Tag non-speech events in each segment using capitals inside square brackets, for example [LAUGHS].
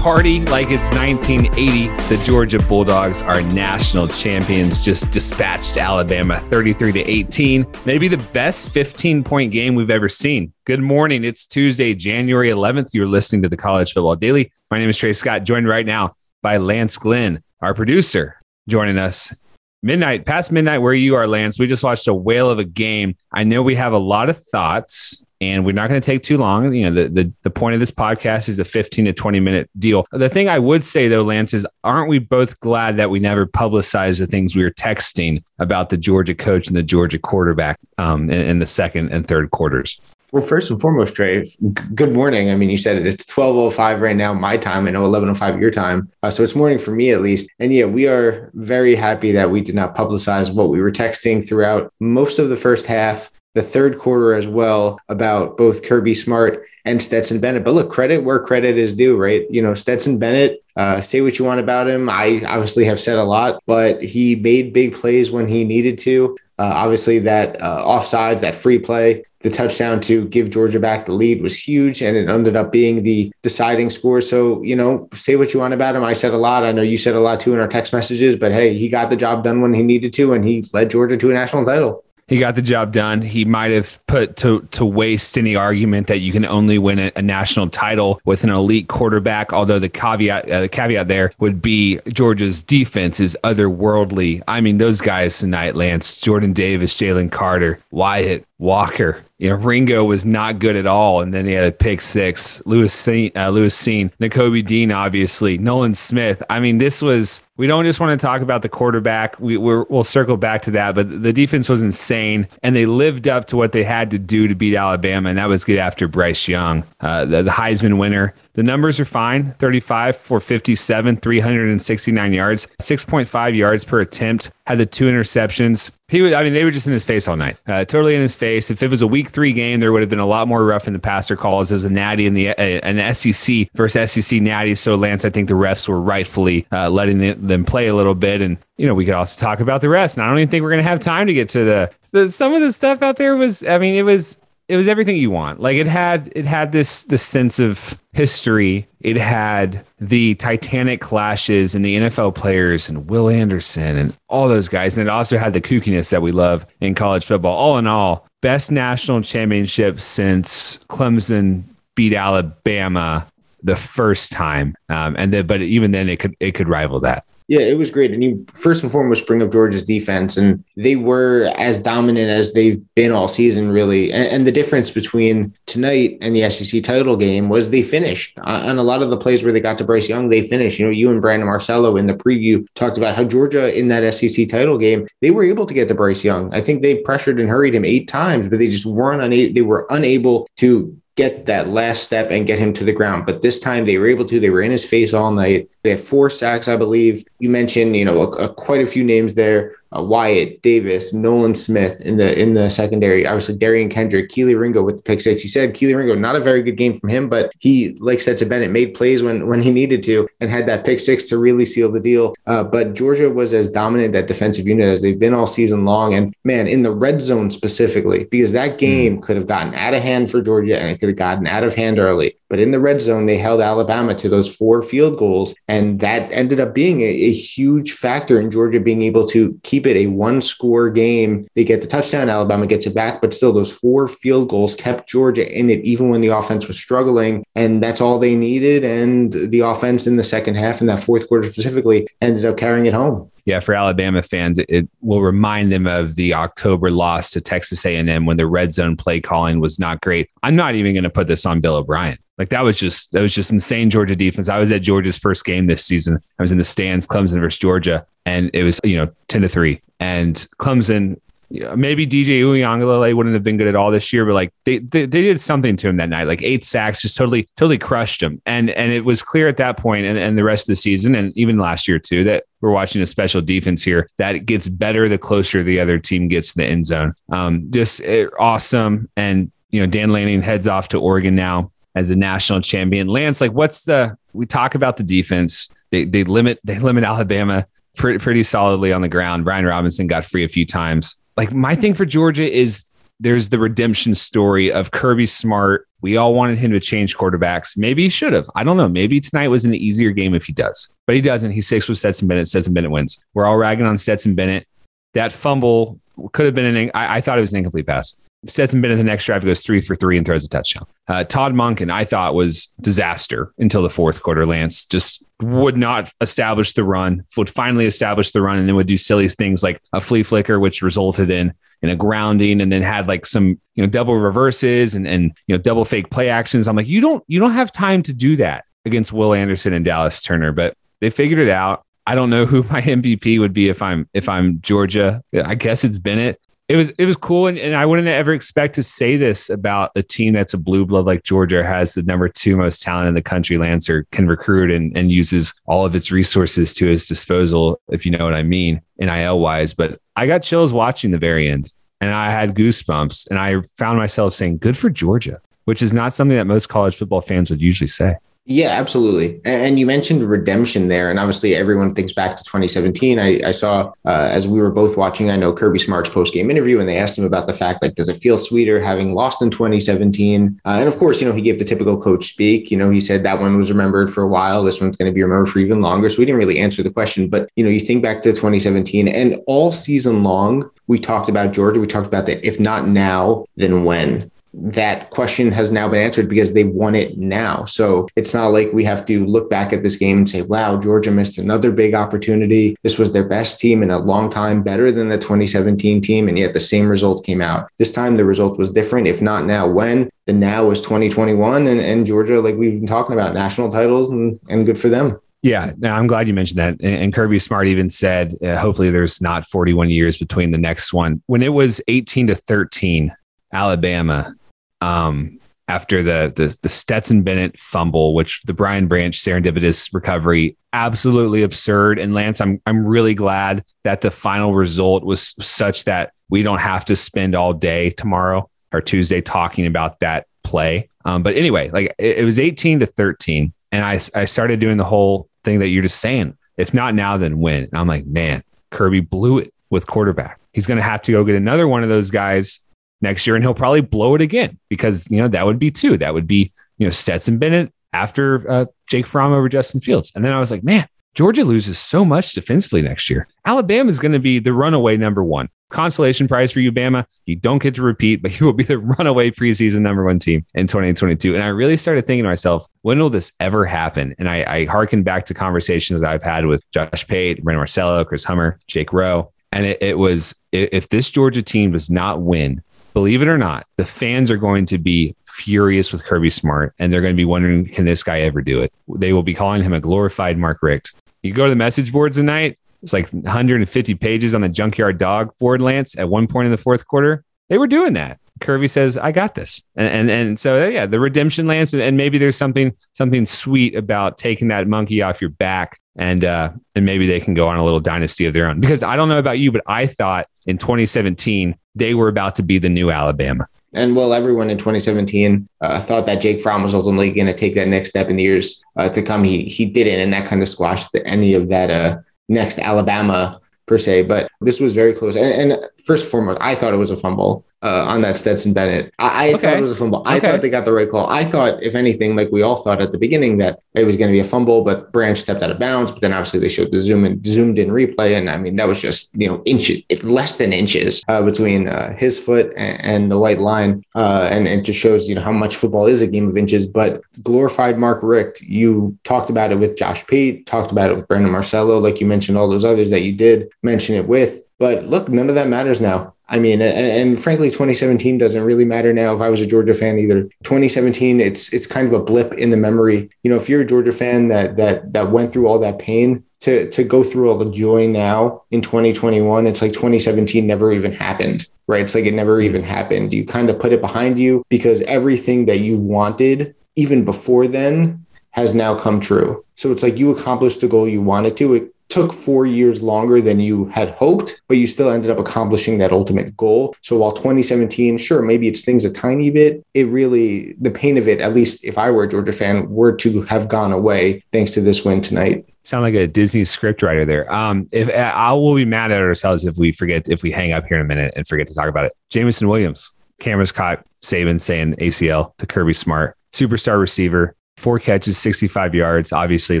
Party like it's 1980. The Georgia Bulldogs are national champions. Just dispatched Alabama 33 to 18. Maybe the best 15 point game we've ever seen. Good morning. It's Tuesday, January 11th. You're listening to the College Football Daily. My name is Trey Scott, joined right now by Lance Glinn, our producer, joining us midnight, past midnight, where you are, Lance. We just watched a whale of a game. I know we have a lot of thoughts and we're not going to take too long. You know, the, the, the point of this podcast is a 15 to 20 minute deal. The thing I would say though, Lance, is aren't we both glad that we never publicized the things we were texting about the Georgia coach and the Georgia quarterback um, in, in the second and third quarters? Well, first and foremost, Trey, g- good morning. I mean, you said it. It's 12.05 right now, my time. I know 11.05 your time. Uh, so it's morning for me at least. And yeah, we are very happy that we did not publicize what we were texting throughout most of the first half, the third quarter as well, about both Kirby Smart and Stetson Bennett. But look, credit where credit is due, right? You know, Stetson Bennett, uh, say what you want about him. I obviously have said a lot, but he made big plays when he needed to. Uh, obviously, that uh, offsides, that free play, the touchdown to give Georgia back the lead was huge, and it ended up being the deciding score. So, you know, say what you want about him. I said a lot. I know you said a lot too in our text messages, but hey, he got the job done when he needed to, and he led Georgia to a national title he got the job done. He might have put to to waste any argument that you can only win a, a national title with an elite quarterback. Although the caveat uh, the caveat there would be Georgia's defense is otherworldly. I mean, those guys tonight: Lance, Jordan Davis, Jalen Carter, Wyatt, Walker. You know, Ringo was not good at all, and then he had a pick six. Lewis Cine, uh, Lewis Cine, Nakobe Dean, obviously, Nolan Smith. I mean, this was. We don't just want to talk about the quarterback. We we will circle back to that, but the defense was insane, and they lived up to what they had to do to beat Alabama, and that was get after Bryce Young, uh, the, the Heisman winner. The numbers are fine 35 for 57, 369 yards, 6.5 yards per attempt, had the two interceptions. He would, I mean, they were just in his face all night, uh, totally in his face. If it was a week three game, there would have been a lot more rough in the passer calls. It was a natty in the uh, an SEC versus SEC natty. So Lance, I think the refs were rightfully uh, letting the, them play a little bit, and you know we could also talk about the rest. And I don't even think we're gonna have time to get to the, the some of the stuff out there was. I mean, it was it was everything you want. Like it had it had this this sense of history. It had the Titanic clashes and the NFL players and Will Anderson and all those guys. And it also had the kookiness that we love in college football. All in all, best national championship since Clemson beat Alabama the first time. Um, and then, but even then, it could it could rival that. Yeah, it was great. And you first and foremost bring up Georgia's defense, and they were as dominant as they've been all season, really. And, and the difference between tonight and the SEC title game was they finished uh, on a lot of the plays where they got to Bryce Young. They finished. You know, you and Brandon Marcello in the preview talked about how Georgia in that SEC title game they were able to get to Bryce Young. I think they pressured and hurried him eight times, but they just weren't unable. They were unable to get that last step and get him to the ground. But this time they were able to. They were in his face all night. They had four sacks, I believe. You mentioned, you know, a, a, quite a few names there: uh, Wyatt Davis, Nolan Smith in the in the secondary. Obviously, Derion Kendrick, Kelee Ringo with the pick six. You said Kelee Ringo, not a very good game from him, but he, like Stetson Bennett, made plays when when he needed to and had that pick six to really seal the deal. Uh, but Georgia was as dominant that defensive unit as they've been all season long. And man, in the red zone specifically, because that game mm. could have gotten out of hand for Georgia and it could have gotten out of hand early. But in the red zone, they held Alabama to those four field goals. And that ended up being a, a huge factor in Georgia being able to keep it a one score game. They get the touchdown, Alabama gets it back, but still, those four field goals kept Georgia in it, even when the offense was struggling. And that's all they needed. And the offense in the second half, in that fourth quarter specifically, ended up carrying it home yeah, for Alabama fans, it will remind them of the October loss to Texas A&M when the red zone play calling was not great. I'm not even going to put this on Bill O'Brien. Like that was just that was just insane Georgia defense. I was at Georgia's first game this season. I was in the stands, Clemson versus Georgia, and it was you know ten to three. And Clemson yeah, maybe DJ Uiagalelei wouldn't have been good at all this year, but like they, they, they did something to him that night, like eight sacks, just totally totally crushed him. And and it was clear at that point and, and the rest of the season and even last year too that we're watching a special defense here that gets better the closer the other team gets to the end zone. Um, just it, eh, awesome. And you know Dan Lanning heads off to Oregon now as a national champion. Lance, like what's the we talk about the defense. They they limit they limit Alabama pretty pretty solidly on the ground. Brian Robinson got free a few times like my thing for Georgia is there's the redemption story of Kirby Smart. We all wanted him to change quarterbacks. Maybe he should have. I don't know. Maybe tonight was an easier game if he does, but he doesn't. He sticks with Stetson Bennett. Stetson Bennett wins. We're all ragging on Stetson Bennett. That fumble could have been an. I, I thought it was an incomplete pass. Stetson Bennett the next drive goes three for three and throws a touchdown. Uh, Todd Monken, I thought was disaster until the fourth quarter. Lance just would not establish the run, would finally establish the run, and then would do silly things like a flea flicker, which resulted in in a grounding, and then had like some you know double reverses and and you know double fake play actions. I'm like, you don't you don't have time to do that against Will Anderson and Dallas Turner, but they figured it out. I don't know who [LAUGHS] my MVP would be if I'm if I'm Georgia. I guess it's Bennett it was it was cool. And, and, i wouldn't ever expect to say this about a team that's a blue blood like georgia has the number two most talent in the country lancer can recruit and, and uses all of its resources to his disposal if you know what i mean nil wise. But i got chills watching the very end and i had goosebumps and i found myself saying good for georgia which is not something that most college football fans would usually say yeah, absolutely. And you mentioned redemption there, and obviously everyone thinks back to 2017. I, I saw uh, as we were both watching, I know Kirby Smart's post game interview, and they asked him about the fact like, does it feel sweeter having lost in 2017? Uh, and of course, you know, he gave the typical coach speak. You know, he said that one was remembered for a while. This one's going to be remembered for even longer. So we didn't really answer the question, but you know, you think back to 2017, and all season long we talked about Georgia. We talked about that. If not now, then when? That question has now been answered because they've won it now. So it's not like we have to look back at this game and say, wow, Georgia missed another big opportunity. This was their best team in a long time, better than the 2017 team. And yet the same result came out. This time the result was different. If not now, when? The now was 2021. And, and Georgia, like we've been talking about, national titles and, and good for them. Yeah, no, I'm glad you mentioned that. And, and Kirby Smart even said, uh, hopefully, there's not 41 years between the next one. When it was 18 to 13, Alabama, um, after the, the the Stetson Bennett fumble, which the Brian Branch serendipitous recovery, absolutely absurd. And Lance, I'm I'm really glad that the final result was such that we don't have to spend all day tomorrow or Tuesday talking about that play. Um, but anyway, like it, it was 18 to 13, and I I started doing the whole thing that you're just saying. If not now, then when? And I'm like, man, Kirby blew it with quarterback. He's going to have to go get another one of those guys next year, and he'll probably blow it again because you know that would be two. That would be you know Stetson Bennett after uh, Jake Fromm over Justin Fields, and then I was like, man, Georgia loses so much defensively next year. Alabama is going to be the runaway number one. Consolation prize for you, Bama. You don't get to repeat, but [LAUGHS] you will be the runaway preseason number one team in 2022. And I really started thinking to myself, when will this ever happen? And I, I harken back to conversations I've had with Josh Pate, Brandon Marcello, Chris Hummer, Jake Rowe. And it, it was if this Georgia team does not win believe it or not, the fans are going to be furious with Kirby Smart and they're going to be wondering, can this guy ever do it? They will be calling him a glorified Mark Richt. You go to the message boards tonight, it's like 150 pages on the junkyard dog board, Lance, at one point in the fourth quarter. They were doing that. Kirby says, "I got this," and and, and so yeah, the redemption lance, and maybe there's something something sweet about taking that monkey off your back, and uh, and maybe they can go on a little dynasty of their own. Because I don't know about you, but I thought in 2017 they were about to be the new Alabama. And well, everyone in 2017 uh, thought that Jake Fromm was ultimately going to take that next step in the years uh, to come. He he didn't, and that kind of squashed the, any of that uh, next Alabama per se. But this was very close. And, and first and foremost, I thought it was a fumble uh, on that Stetson Bennett. I, I okay. thought it was a fumble. I okay. thought they got the right call. I thought, if anything, like we all thought at the beginning, that it was going to be a fumble, but Branch stepped out of bounds. But then obviously they showed the zoom and zoomed in replay, and I mean that was just you know inches, less than inches uh, between uh, his foot and, and, the white line, uh, and it just shows you know how much football is a game of inches. But glorified Mark Richt, you talked about it with Josh Pate, talked about it with Brandon Marcello, like you mentioned all those others that you did mention it with. But look, none of that matters now. I mean, and, frankly, 2017 doesn't really matter now. If I was a Georgia fan, either 2017, it's it's kind of a blip in the memory. You know, if you're a Georgia fan that that that went through all that pain, to to go through all the joy now in 2021, it's like 2017 never even happened. Right. It's like it never even happened. You kind of put it behind you because everything that you've wanted even before then has now come true. So it's like you accomplished the goal you wanted to. It took four years longer than you had hoped, but you still ended up accomplishing that ultimate goal. So while 2017, sure, maybe it's things a tiny bit, it really, the pain of it, at least if I were a Georgia fan, were to have gone away thanks to this win tonight. Sound like a Disney script writer there. Um, if I will be mad at ourselves if we forget, if we hang up here in a minute and forget to talk about it. Jameson Williams, cameras caught Saban saying ACL to Kirby Smart, superstar receiver, four catches, 65 yards. Obviously,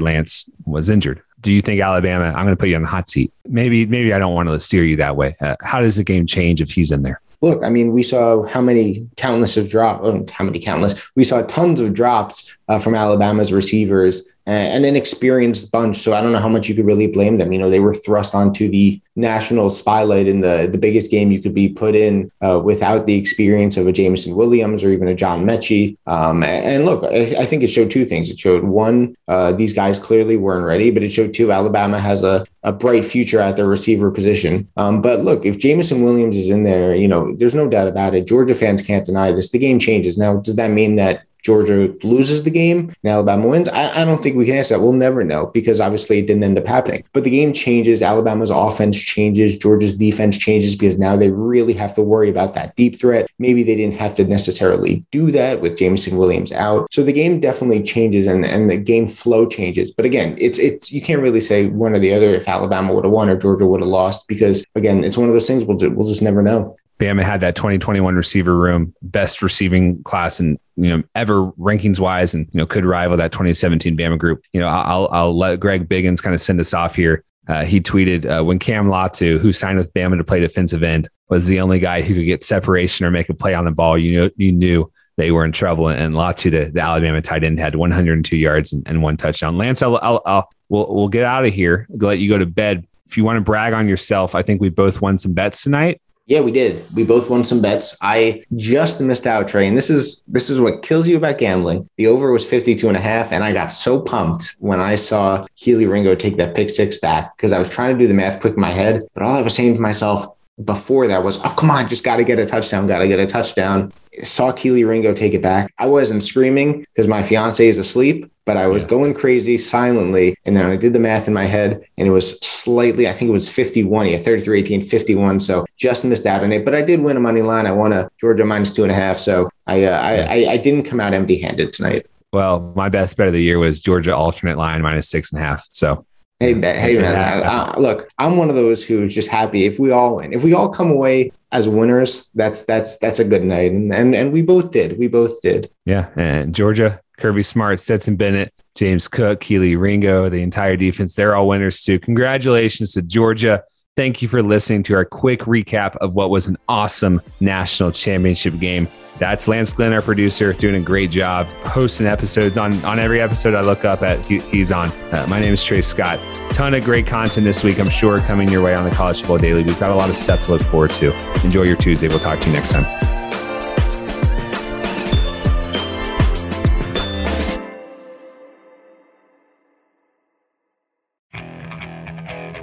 Lance was injured do you think Alabama? I'm going to put you on the hot seat. Maybe, maybe I don't want to steer you that way. Uh, how does the game change if he's in there? Look, I mean, we saw how many countless of drops, how many countless, we saw tons of drops uh, from Alabama's receivers and an experienced bunch. So I don't know how much you could really blame them. You know, they were thrust onto the national spotlight in the, the biggest game you could be put in uh, without the experience of a Jameson Williams or even a John Metchie. Um, and look, I, I, think it showed two things. It showed one, uh, these guys clearly weren't ready, but it showed two, Alabama has a, a bright future at their receiver position. Um, but look, if Jameson Williams is in there, you know, there's no doubt about it. Georgia fans can't deny this. The game changes. Now, does that mean that Georgia loses the game and Alabama wins? I, I, don't think we can answer that. We'll never know because obviously it didn't end up happening. But the game changes. Alabama's offense changes. Georgia's defense changes because now they really have to worry about that deep threat. Maybe they didn't have to necessarily do that with Jameson Williams out. So the game definitely changes and, and the game flow changes. But again, it's it's you can't really say one or the other if Alabama would have won or Georgia would have lost because again, it's one of those things we'll just, we'll just never know. Bama had that 2021 receiver room, best receiving class and you know ever rankings wise, and you know could rival that 2017 Bama group. You know, I'll I'll let Greg Biggins kind of send us off here. Uh, he tweeted uh, when Cam Latu, who signed with Bama to play defensive end, was the only guy who could get separation or make a play on the ball. You know, you knew they were in trouble. And Latu, the, the Alabama tight end, had 102 yards and, and one touchdown. Lance, I'll, I'll, I'll we'll we'll get out of here. let you go to bed. If you want to brag on yourself, I think we both won some bets tonight. Yeah, we did. We both won some bets. I just missed out, Trey. And this is this is what kills you about gambling. The over was 52 and a half. And I got so pumped when I saw Kelee Ringo take that pick six back because I was trying to do the math quick in my head. But all I was saying to myself before that was, oh, come on, just got to get a touchdown, got to get a touchdown. Saw Kelee Ringo take it back. I wasn't screaming because my fiance is asleep, but I was yeah. going crazy silently. And then I did the math in my head and it was slightly, I think it was 51. Yeah, 33 18, 51. So just missed out on it. But I did win a money line. I won a Georgia minus two and a half. So I, uh, I, I didn't come out empty handed tonight. Well, my best bet of the year was Georgia alternate line minus six and a half. So Hey, hey, man. I, I, look, I'm one of those who's just happy if we all win. If we all come away as winners, that's that's that's a good night, and and and we both did. We both did. Yeah, and Georgia, Kirby Smart, Stetson Bennett, James Cook, Kelee Ringo, the entire defense, they're all winners too. Congratulations to Georgia. Thank you for listening to our quick recap of what was an awesome national championship game. That's Lance Glinn, our producer, doing a great job hosting episodes. On on every episode I look up at, he, he's on. Uh, my name is Trey Scott. Ton of great content this week, I'm sure, coming your way on the College Football Daily. We've got a lot of stuff to look forward to. Enjoy your Tuesday. We'll talk to you next time.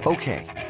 Okay,